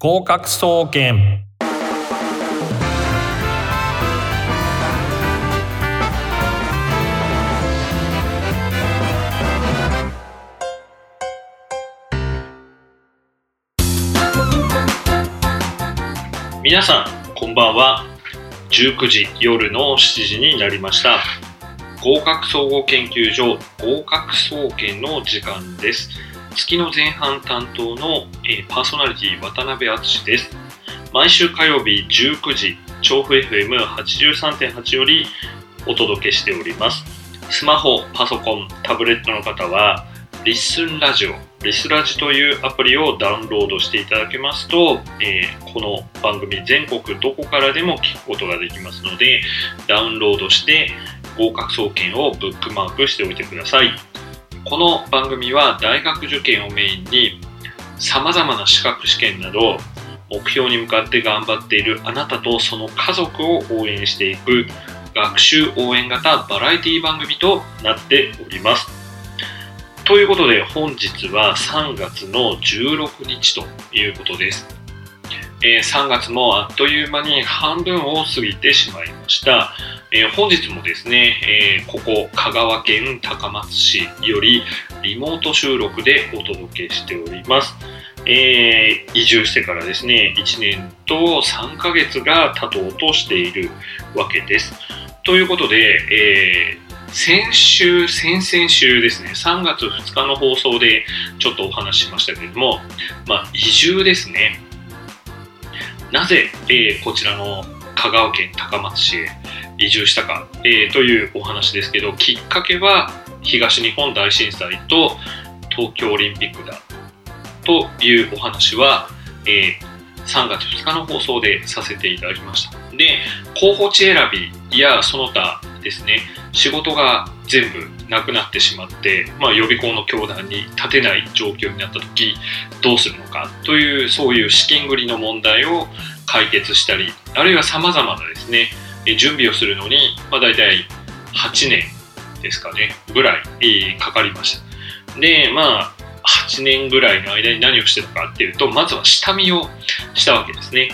合格総研。皆さんこんばんは。19時夜の7時になりました。合格総合研究所合格総研の時間です。月の前半担当の、えーパーソナリティ渡辺敦です。毎週火曜日19時調布 FM83.8 よりお届けしております。スマホパソコンタブレットの方はリッスンラジオリスラジというアプリをダウンロードしていただけますと、えーこの番組全国どこからでも聞くことができますのでダウンロードして合格総研をブックマークしておいてください。この番組は大学受験をメインにさまざまな資格試験など目標に向かって頑張っているあなたとその家族を応援していく学習応援型バラエティ番組となっております。ということで本日は3月の16日ということです、えー3月もあっという間に半分を過ぎてしまいました、えー本日もですね、えーここ香川県高松市よりリモート収録でお届けしております。え移住してからですね1年と3ヶ月が経とうとしているわけです。ということで、え先週、先々週ですね、3月2日の放送でちょっとお話ししましたけれども、まあ、移住ですね。なぜ、えーこちらの香川県高松市へ移住したか、えーというお話ですけど、きっかけは東日本大震災と東京オリンピックだというお話は、えー3月2日の放送でさせていただきました。で、候補地選びやその他ですね、仕事が全部なくなってしまって、まあ、予備校の教団に立てない状況になった時どうするのかというそういう資金繰りの問題を解決したりあるいはさまざまなですね準備をするのに、まあ、大体8年ですかねぐらいかかりました。でまあ8年ぐらいの間に何をしてたかっていうとまずは下見をしたわけですね。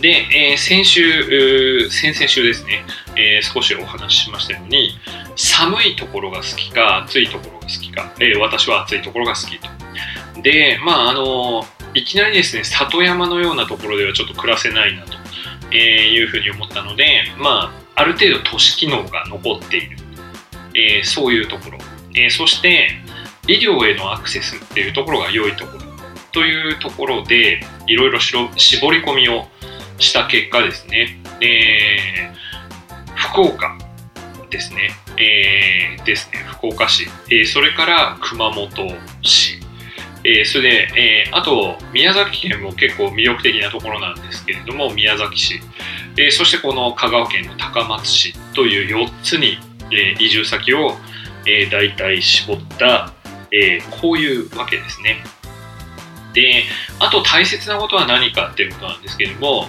で、えー先週先々週ですねえー少しお話ししましたように寒いところが好きか暑いところが好きか、え私は暑いところが好きと。でまああのいきなりですね里山のようなところではちょっと暮らせないなと、いうふうに思ったのでまあある程度都市機能が残っている、えーそういうところ、えーそして医療へのアクセスっていうところが良いところ。というところでいろいろしろ絞り込みをした結果ですね、えー福岡ですね、えーですね、福岡市、えーそれから熊本市、えーそれで、えーあと宮崎県も結構魅力的なところなんですけれども、宮崎市、えーそしてこの香川県の高松市という4つに、え移住先を、え大体絞った、えこういうわけですね。で、あと大切なことは何かっていうことなんですけれども、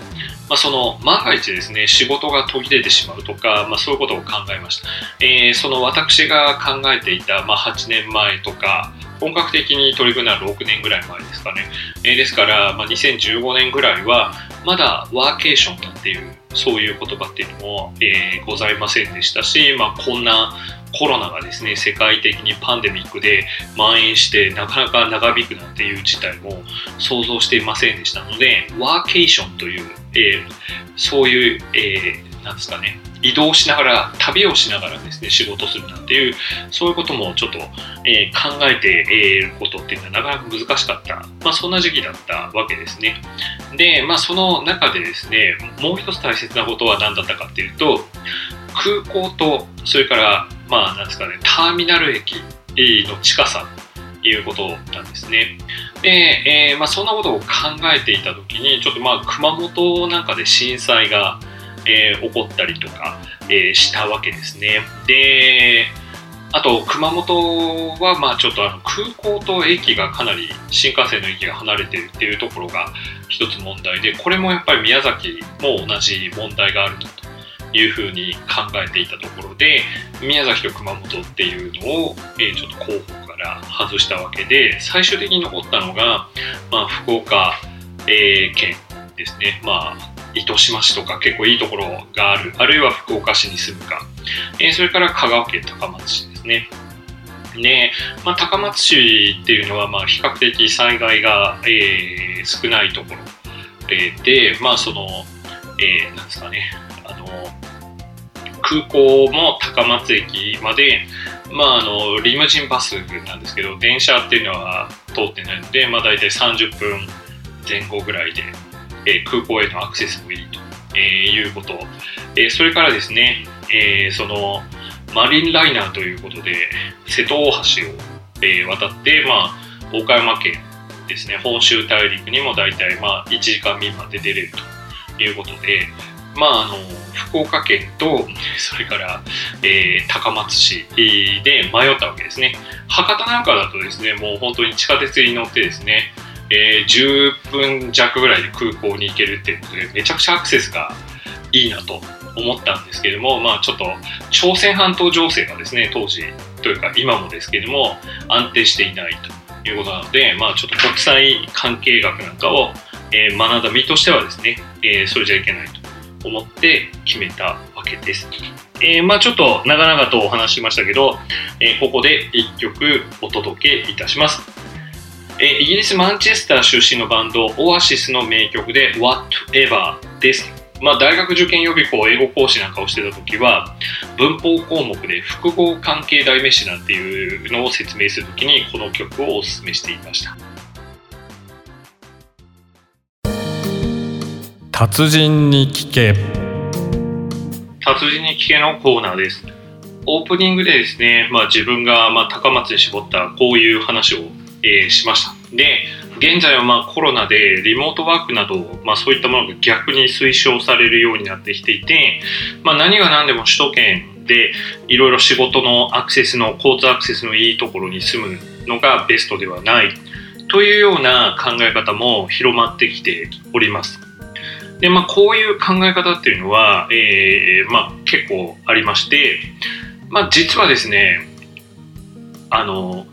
まあ、その万が一ですね仕事が途切れてしまうとか、まあ、そういうことを考えました、えその私が考えていた、まあ、8年前とか本格的に取り組んだのは6年ぐらい前ですかね、えーですから、まあ、2015年ぐらいはまだワーケーションなんていうそういう言葉っていうのも、えーございませんでしたし、まあ、こんなコロナがですね世界的にパンデミックで蔓延してなかなか長引くなんていう事態も想像していませんでしたのでワーケーションという、えーそういう、えなんですかね。移動しながら旅をしながらですね仕事するなんていうそういうこともちょっと、えー考えていることっていうのはなかなか難しかった、まあ、そんな時期だったわけですね。でまあその中でですねもう一つ大切なことは何だったかっていうと空港とそれからまあなんですかねターミナル駅の近さということなんですね。で、えーまあ、そんなことを考えていた時にちょっとまあ熊本なんかで震災が、えー起こったりとか、えーしたわけですね。であと熊本はまあちょっとあの空港と駅がかなり新幹線の駅が離れてるっていうところが一つ問題でこれもやっぱり宮崎も同じ問題があるというふうに考えていたところで宮崎と熊本っていうのを、えちょっと候補から外したわけで最終的に残ったのが、まあ、福岡えー、県ですね。まあ、糸島市とか結構いいところがある、あるいは福岡市に住むか、えー、それから香川県高松市ですね。で、まあ、高松市っていうのはまあ比較的災害が、えー、少ないところ、えー、で、まあその、えー、なんですかね、あの空港も高松駅まで、まあ、あのリムジンバスなんですけど電車っていうのは通ってないので、まあ、大体30分前後ぐらいで、え、空港へのアクセスもいいと、え、いうこと、え、それからですね、え、そのマリンライナーということで瀬戸大橋を、え、渡って、まあ、岡山県ですね本州大陸にも大体、まあ、1時間未満で出れるということで、まあ、あの福岡県とそれから、えー、高松市で迷ったわけですね。博多なんかだとですねもう本当に地下鉄に乗ってですね、えー、10分弱ぐらいで空港に行けるっていうことでめちゃくちゃアクセスがいいなと思ったんですけども、まあ、ちょっと朝鮮半島情勢がですね当時というか今もですけども安定していないということなので、まあ、ちょっと国際関係学なんかを、えー、学んだ身としてはですね、えー、それじゃいけないと思って決めたわけです。えー、まあちょっと長々とお話しましたけど、えここで1曲お届けいたします。えイギリス・マンチェスター出身のバンドオアシスの名曲で Whatever です。まあ、大学受験予備校英語講師なんかをしてた時は文法項目で複合関係代名詞なんていうのを説明する時にこの曲をお勧めしていました。達人に聞け。達人に聞けのコーナーです。オープニングでですね、まあ、自分がまあ高松で絞ったこういう話を、えー、しましたで現在はまあコロナでリモートワークなど、まあ、そういったものが逆に推奨されるようになってきていて、まあ、何が何でも首都圏でいろいろ仕事のアクセスの交通アクセスのいいところに住むのがベストではないというような考え方も広まってきております。でまあ、こういう考え方っていうのは、えーまあ、結構ありまして、まあ、実はですねあの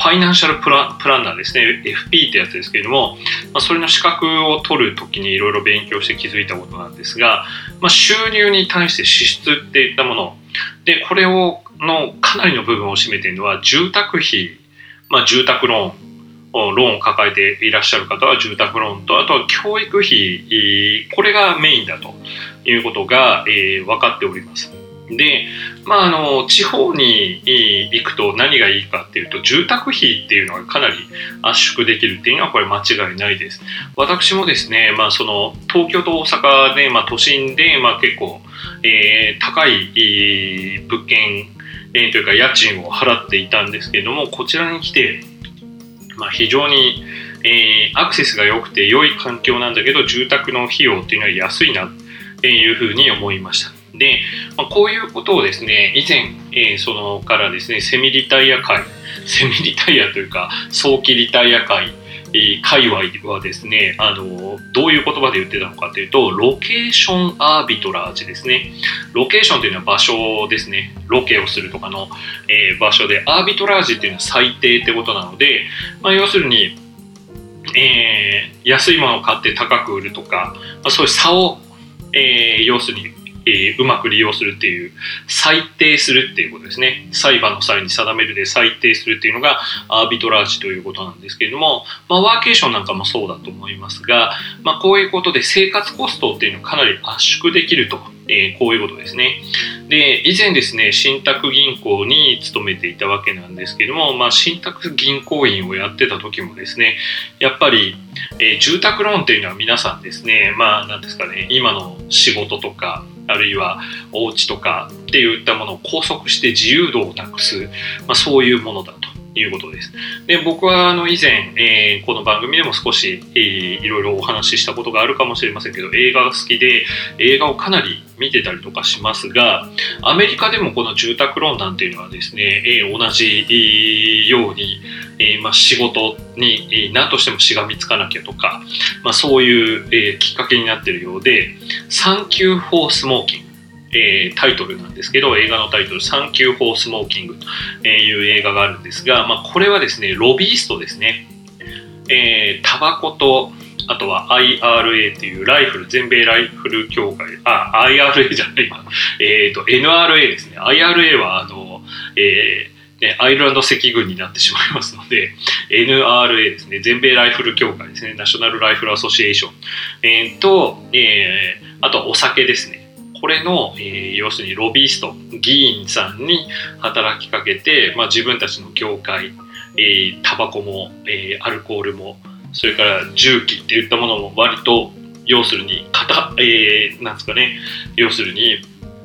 ファイナンシャルプラプランナーですね。FP ってやつですけれども、まあ、それの資格を取るときにいろいろ勉強して気づいたことなんですが、まあ、収入に対して支出っていったもの。でこれをのかなりの部分を占めているのは住宅費、まあ、住宅ローン。ローンを抱えていらっしゃる方は住宅ローンとあとは教育費。これがメインだということが、えー、分かっております。で、まあ、あの地方に行くと何がいいかっていうと住宅費っていうのがかなり圧縮できるっていうのはこれ間違いないです。私もですね、まあ、その東京と大阪で、まあ、都心で、まあ、結構、えー、高い物件、えー、というか家賃を払っていたんですけどもこちらに来て、まあ、非常に、えー、アクセスが良くて良い環境なんだけど住宅の費用っていうのは安いなっていうふうに思いました。で、まあ、こういうことをですね以前、えー、そのからですねセミリタイア会 セミリタイアというか早期リタイア会界隈はですねあのどういう言葉で言ってたのかというとロケーションアービトラージですね。ロケーションというのは場所ですね。ロケをするとかの、えー、場所でアービトラージっていうのは最低ってことなので、まあ、要するに、えー、安いものを買って高く売るとか、まあ、そういう差を、えー、要するにえー、うまく利用するっていう裁定するっていうことですね。裁判の際に定めるで裁定するっていうのがアービトラージということなんですけれども、まあ、ワーケーションなんかもそうだと思いますが、まあ、こういうことで生活コストっていうのをかなり圧縮できると、えー、こういうことですね。で以前ですね信託銀行に勤めていたわけなんですけども、まあ、信託銀行員をやってた時もですねやっぱり、えー、住宅ローンっていうのは皆さんですねまあ何ですかね今の仕事とかあるいはお家とかっていったものを拘束して自由度をなくす、まあ、そういうものだということです。で僕はあの以前、えー、この番組でも少し、えー、いろいろお話ししたことがあるかもしれませんけど映画が好きで映画をかなり見てたりとかしますがアメリカでもこの住宅ローンなんていうのはですね、えー、同じように、えーまあ、仕事に、えー、何としてもしがみつかなきゃとか、まあ、そういう、えー、きっかけになっているようで「サンキュー・フォー・スモーキング」えー、タイトルなんですけど映画のタイトル「サンキュー・フォー・スモーキング」という映画があるんですが、まあ、これはですねロビーストですね、えー、タバコとあとは IRA っていうライフル、全米ライフル協会、あ、IRA じゃない、今、えっ、ー、と、NRA ですね。IRA は、あの、えー、ね、アイルランド赤軍になってしまいますので、NRA ですね、全米ライフル協会ですね、ナショナルライフルアソシエーション、えー、と、えー、あとお酒ですね。これの、えー、要するにロビースト、議員さんに働きかけて、まあ、自分たちの業界、えー、タバコも、えー、アルコールも、それから重機っていったものも割と要するに型、えー、なんですかね要するに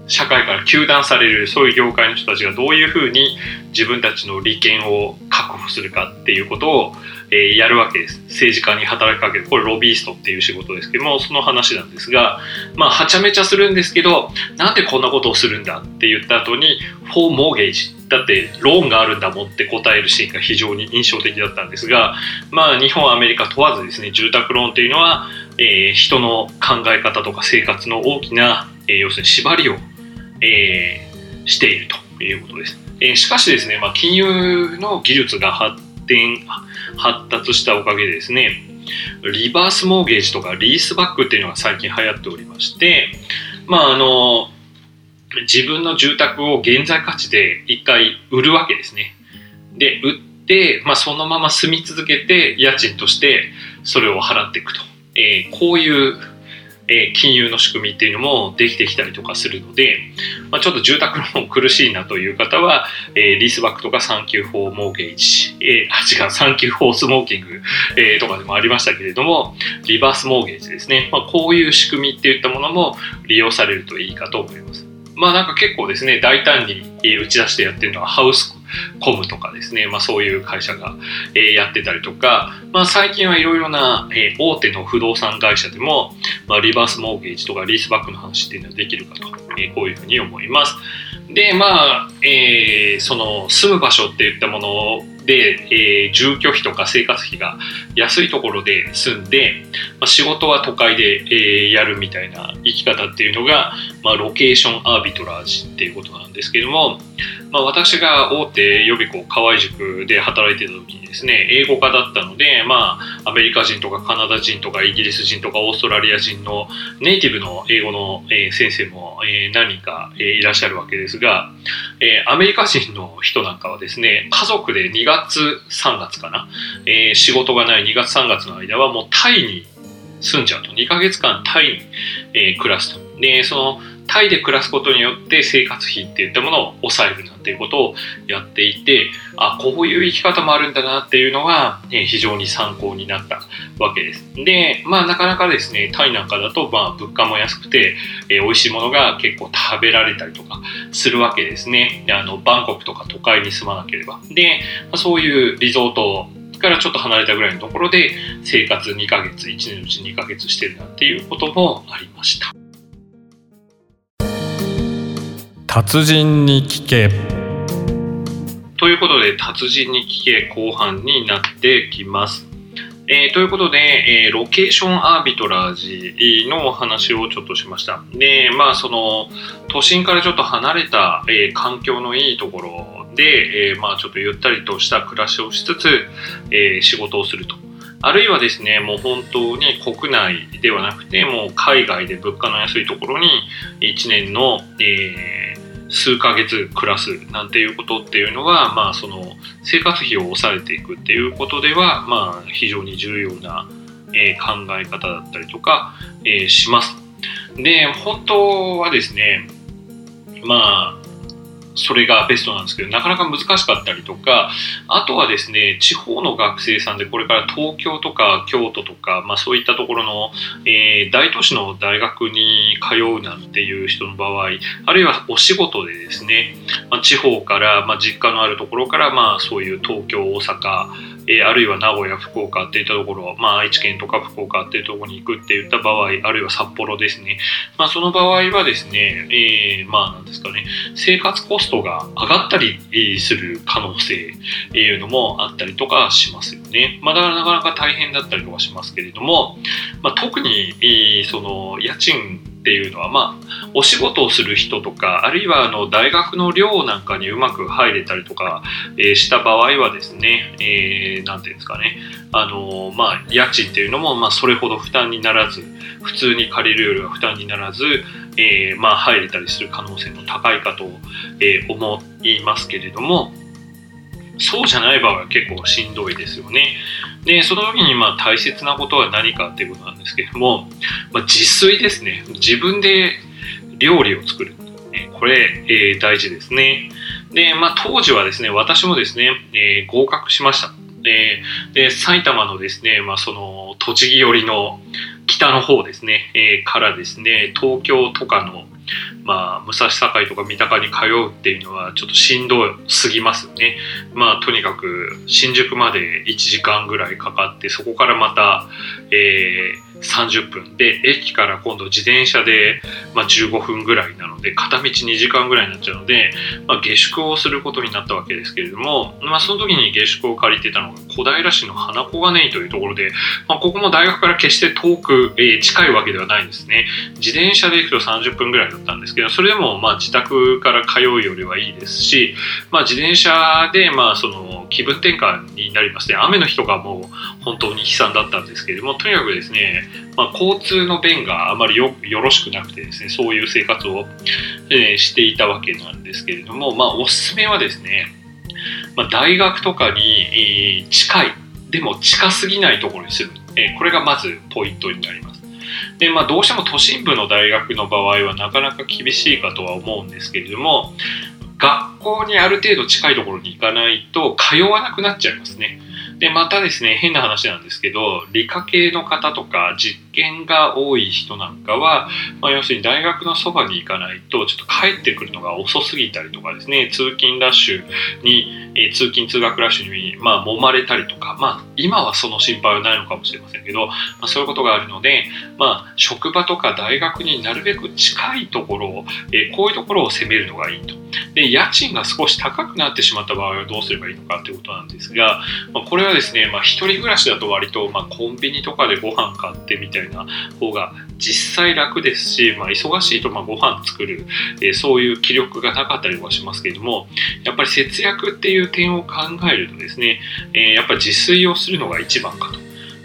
社会から糾弾されるそういう業界の人たちがどういうふうに自分たちの利権を確保するかっていうことを、えー、やるわけです。政治家に働きかけるこれロビーストっていう仕事ですけどもその話なんですがまあはちゃめちゃするんですけどなんでこんなことをするんだって言った後に「フォーモーゲージ」だってローンがあるんだもんって答えるシーンが非常に印象的だったんですがまあ日本アメリカ問わずですね住宅ローンっていうのは、えー、人の考え方とか生活の大きな、えー、要するに縛りをえー、しているということです。えー、しかしですね、まあ、金融の技術が発展、発達したおかげでですね、リバースモーゲージとかリースバックっていうのが最近流行っておりまして、まああの、自分の住宅を現在価値で一回売るわけですね。で、売って、まあ、そのまま住み続けて家賃としてそれを払っていくと。えー、こういうえ、金融の仕組みっていうのもできてきたりとかするので、まあ、ちょっと住宅ローン苦しいなという方は、えー、リースバックとかサンキューフォーモーゲージ、えー、あ違うサンキューフォースモーキング、えー、とかでもありましたけれどもリバースモーゲージですね、まあ、こういう仕組みっていったものも利用されるといいかと思います。まあなんか結構ですね大胆に打ち出してやってるのはハウスコムとかですね、まあ、そういう会社が、えー、やってたりとか、まあ、最近はいろいろな、えー、大手の不動産会社でも、まあ、リバースモーゲージとかリースバックの話っていうのはできるかと、えー、こういうふうに思います。でまあ、えー、その住む場所っていったもので、えー、住居費とか生活費が安いところで住んで、まあ、仕事は都会で、えー、やるみたいな生き方っていうのが、まあ、ロケーションアービトラージっていうことなんですけども、まあ、私が大手予備校河合塾で働いてた時にですね英語科だったので、まあ、アメリカ人とかカナダ人とかイギリス人とかオーストラリア人のネイティブの英語の、えー、先生も、えー、何か、えー、いらっしゃるわけですが、えー、アメリカ人の人なんかはですね家族で2月月3月かな、えー、仕事がない2月3月の間はもうタイに住んじゃうと。2ヶ月間タイに、えー、暮らすと。でそのタイで暮らすことによって生活費っていったものを抑えるなんていうことをやっていてあこういう生き方もあるんだなっていうのが、え非常に参考になったわけです。でまあなかなかですねタイなんかだと、まあ、物価も安くて、えー、美味しいものが結構食べられたりとかするわけですねであのバンコクとか都会に住まなければ。で、まあ、そういうリゾートからちょっと離れたぐらいのところで生活2ヶ月1年のうち2ヶ月してるなんていうこともありました。達人に聞けということで達人に聞け後半になってきます。えー、ということで、えー、ロケーションアービトラージのお話をちょっとしました。で、まあその都心からちょっと離れた、えー、環境のいいところで、えー、まあちょっとゆったりとした暮らしをしつつ、えー、仕事をすると。あるいはですね、もう本当に国内ではなくて、もう海外で物価の安いところに1年の、えー数ヶ月暮らすなんていうことっていうのは、まあ、その生活費を抑えていくっていうことでは、まあ、非常に重要な、えー、考え方だったりとか、えー、します。で本当はですねまあそれがベストなんですけどなかなか難しかったりとかあとはですね地方の学生さんでこれから東京とか京都とか、まあ、そういったところの、えー、大都市の大学に通うなんていう人の場合あるいはお仕事でですね、まあ、地方から、まあ、実家のあるところから、まあ、そういう東京大阪えー、あるいは名古屋、福岡っていったところ、まあ、愛知県とか福岡っていうところに行くっていった場合、あるいは札幌ですね。まあ、その場合はですね、えー、まあ、なんですかね、生活コストが上がったりする可能性っていうのもあったりとかしますよね。まあ、だからなかなか大変だったりとかしますけれども、まあ、特に、えー、その、家賃っていうのは、まあ、お仕事をする人とか、あるいはあの大学の寮なんかにうまく入れたりとか、えー、した場合はですね、えー、ていうんですかね、あのまあ、家賃っていうのも、まあ、それほど負担にならず、普通に借りるよりは負担にならず、えー、まあ、入れたりする可能性も高いかと、え、思いますけれども、そうじゃない場合は結構しんどいですよね。で、その時にまあ大切なことは何かっていうことなんですけれども、まあ、自炊ですね。自分で料理を作る。これ、えー、大事ですね。で、まあ、当時はですね、私もですね、えー、合格しました。で、で埼玉のですね、まあ、その栃木寄りの北の方ですね、え、からですね、東京とかのまあ、武蔵境とか三鷹に通うっていうのはちょっとしんどすぎますね。まあ、とにかく新宿まで1時間ぐらいかかって、そこからまた、えー、30分で駅から今度自転車で、まあ、15分ぐらいなので片道2時間ぐらいになっちゃうので、まあ、下宿をすることになったわけですけれども、まあ、その時に下宿を借りてたのが小平市の花小金井というところで、まあ、ここも大学から決して遠く、えー、近いわけではないんですね。自転車で行くと30分ぐらいだったんですけどそれでもまあ自宅から通うよりはいいですし、まあ、自転車でまあその気分転換になりますね。雨の日とかも本当に悲惨だったんですけれどもとにかくですねまあ、交通の便があまりよろしくなくてですねそういう生活を、えー、していたわけなんですけれども、まあ、おすすめはですね、まあ、大学とかに、えー、近いでも近すぎないところに住む、えー、これがまずポイントになります。でまあ、どうしても都心部の大学の場合はなかなか厳しいかとは思うんですけれども学校にある程度近いところに行かないと通わなくなっちゃいますね。で、またですね、変な話なんですけど、理科系の方とか実験が多い人なんかは、まあ、要するに大学のそばに行かないと、ちょっと帰ってくるのが遅すぎたりとかですね、通勤ラッシュに、え、通勤通学ラッシュに、まあ、揉まれたりとか、まあ、今はその心配はないのかもしれませんけど、まあ、そういうことがあるので、まあ、職場とか大学になるべく近いところを、え、こういうところを攻めるのがいいと。で、家賃が少し高くなってしまった場合はどうすればいいのかということなんですが、まあ、これはですね、まあ、一人暮らしだと割と、まあ、コンビニとかでご飯買ってみたいな方が実際楽ですし、まあ、忙しいとまあご飯作る、えー、そういう気力がなかったりはしますけれども、やっぱり節約っていう点を考えるとですね、えー、やっぱり自炊をするのが一番かと、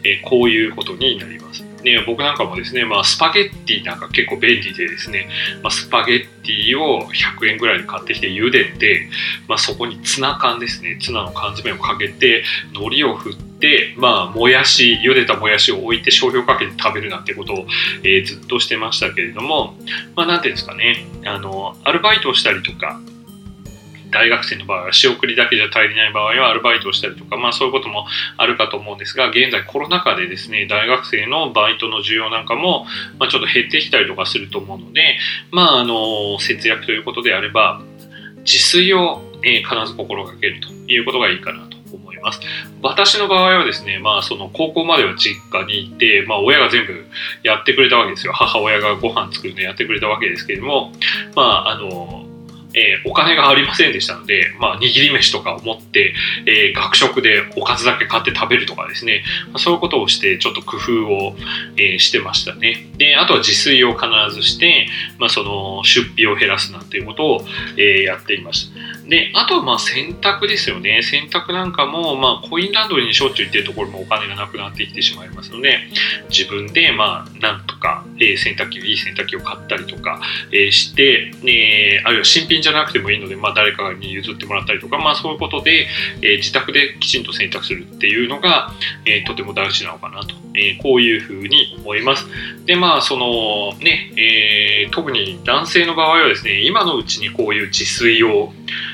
えー、こういうことになります。ね、僕なんかもですね、まあ、スパゲッティなんか結構便利でですね、まあ、スパゲッティを100円ぐらいで買ってきて茹でて、まあ、そこにツナ缶ですね、ツナの缶詰をかけて、海苔を振って、まあ、もやし、茹でたもやしを置いて醤油をかけて食べるなんてことを、えー、ずっとしてましたけれども、まあ、なんていうんですかね、あの、アルバイトをしたりとか、大学生の場合は仕送りだけじゃ足りない場合はアルバイトをしたりとか、まあそういうこともあるかと思うんですが、現在コロナ禍でですね、大学生のバイトの需要なんかも、まあ、ちょっと減ってきたりとかすると思うので、まああの、節約ということであれば、自炊を、え必ず心がけるということがいいかなと思います。私の場合はですね、まあその高校までは実家に行って、まあ親が全部やってくれたわけですよ。母親がご飯作るのやってくれたわけですけれども、まああの、えー、お金がありませんでしたので、まあ、握り飯とかを持って、えー、学食でおかずだけ買って食べるとかですね、まあ、そういうことをして、ちょっと工夫を、えー、してましたね。で、あとは自炊を必ずして、まあ、その出費を減らすなんていうことを、えやっていました。で、あとはまあ洗濯ですよね。洗濯なんかも、まあ、コインランドリーにしょっちゅう行ってるところもお金がなくなってきてしまいますので、自分で、まあ、なんとか、え洗濯機、いい洗濯機を買ったりとか、えして、えあるいは新品じゃなくてもいいので、まあ、誰かに譲ってもらったりとか、まあ、そういうことで、え、自宅できちんと選択するっていうのが、えー、とても大事なのかなと、えー、こういうふうに思います。で、まあ、そのね、えー、特に男性の場合はですね、今のうちにこういう自炊を、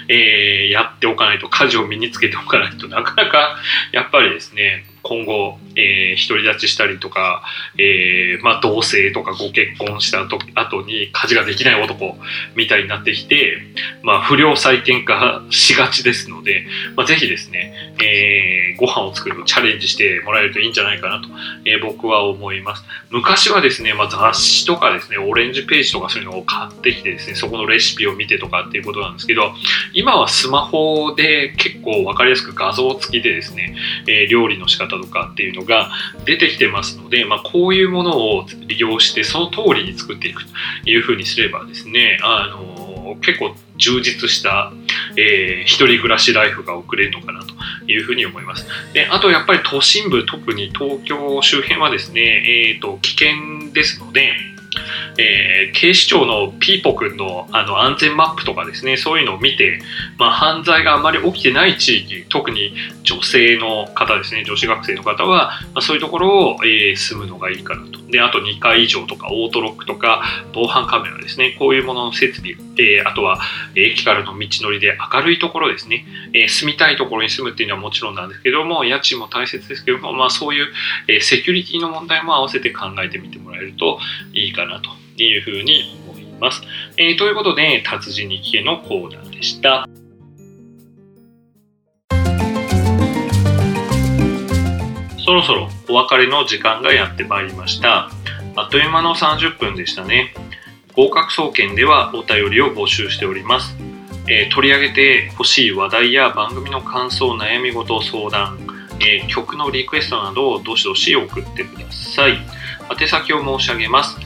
えー、やっておかないと、家事を身につけておかないとなかなか、やっぱりですね、今後、えー、独り立ちしたりとか、えー、まあ、同棲とかご結婚したと後に家事ができない男みたいになってきて、まあ、不良再建化しがちですので、まあ、ぜひですね、えー、ご飯を作るチャレンジしてもらえるといいんじゃないかなと、えー、僕は思います。昔はですね、まあ、雑誌とかですね、オレンジページとかそういうのを買ってきてですね、そこのレシピを見てとかっていうことなんですけど、今はスマホで結構わかりやすく画像付きでですね、えー、料理の仕方とかっていうのが出てきてますので、まあ、こういうものを利用してその通りに作っていくというふうにすればですね、あの結構充実した、えー、一人暮らしライフが送れるのかなというふうに思います。であとやっぱり都心部、特に東京周辺はですね、えーと、危険ですので、えー、警視庁のピーポくんのあの安全マップとかですね、そういうのを見て、まあ、犯罪があまり起きてない地域、特に女性の方ですね、女子学生の方は、まあ、そういうところを、えー、住むのがいいかなと。で、あと2階以上とか、オートロックとか、防犯カメラですね、こういうものの設備、えー、あとは駅からの道のりで明るいところですね、え、住みたいところに住むっていうのはもちろんなんですけども、家賃も大切ですけども、まあ、そういう、えセキュリティの問題も合わせて考えてみてもらえるといいかなとていうふうに思います。えー、ということで、達人に聞けのコーナーでした。そろそろお別れの時間がやってまいりました。あっという間の30分でしたね。合格総研ではお便りを募集しております。えー、取り上げてほしい話題や番組の感想、悩み事、相談、えー、曲のリクエストなどをどしどし送ってください。宛先を申し上げます。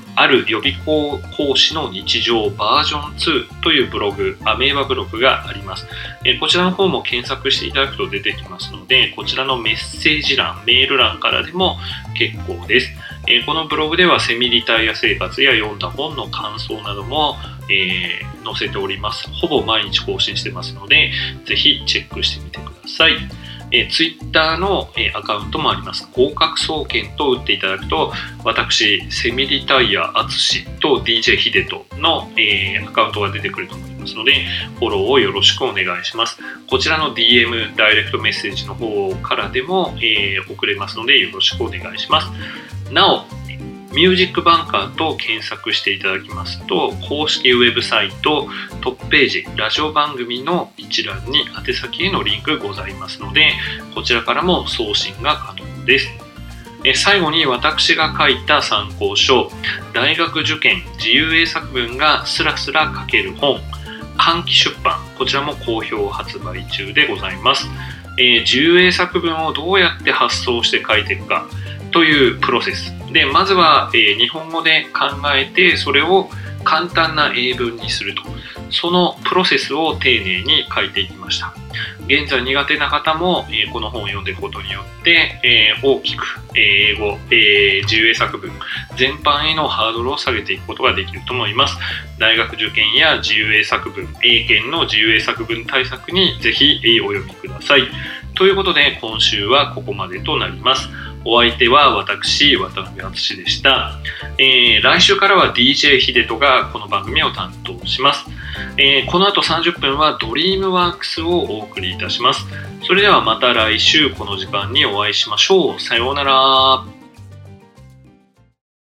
ある予備校講師の日常バージョン2というブログ、アメーバブログがあります。えこちらの方も検索していただくと出てきますので、こちらのメッセージ欄、メール欄からでも結構です。えこのブログではセミリタイア生活や読んだ本の感想なども、えー、載せております。ほぼ毎日更新してますので、ぜひチェックしてみてください。えー、ツイッターの、えー、アカウントもあります。合格総研と打っていただくと、私、セミリタイヤアツシと DJ ヒデトの、えー、アカウントが出てくると思いますので、フォローをよろしくお願いします。こちらの DM、ダイレクトメッセージの方からでも、えー、送れますので、よろしくお願いします。なお、ミュージックバンカーと検索していただきますと、公式ウェブサイト、トップページ、ラジオ番組の一覧に宛先へのリンクございますので、こちらからも送信が可能です。最後に私が書いた参考書、大学受験自由英作文がスラスラ書ける本、換気出版、こちらも好評発売中でございます。えー、自由英作文をどうやって発想して書いていくかというプロセス。でまずは、え、日本語で考えてそれを簡単な英文にすると。そのプロセスを丁寧に書いていきました。現在苦手な方も、え、この本を読んでいくことによって、え、大きく、え英語、え自由英作文全般へのハードルを下げていくことができると思います。大学受験や自由英作文英検の自由英作文対策にぜひお読みください。ということで今週はここまでとなります。お相手は私、渡辺淳でした、えー、来週からは DJ 秀人がこの番組を担当します。えー、この後30分はドリームワークスをお送りいたします。それではまた来週この時間にお会いしましょう。さようなら。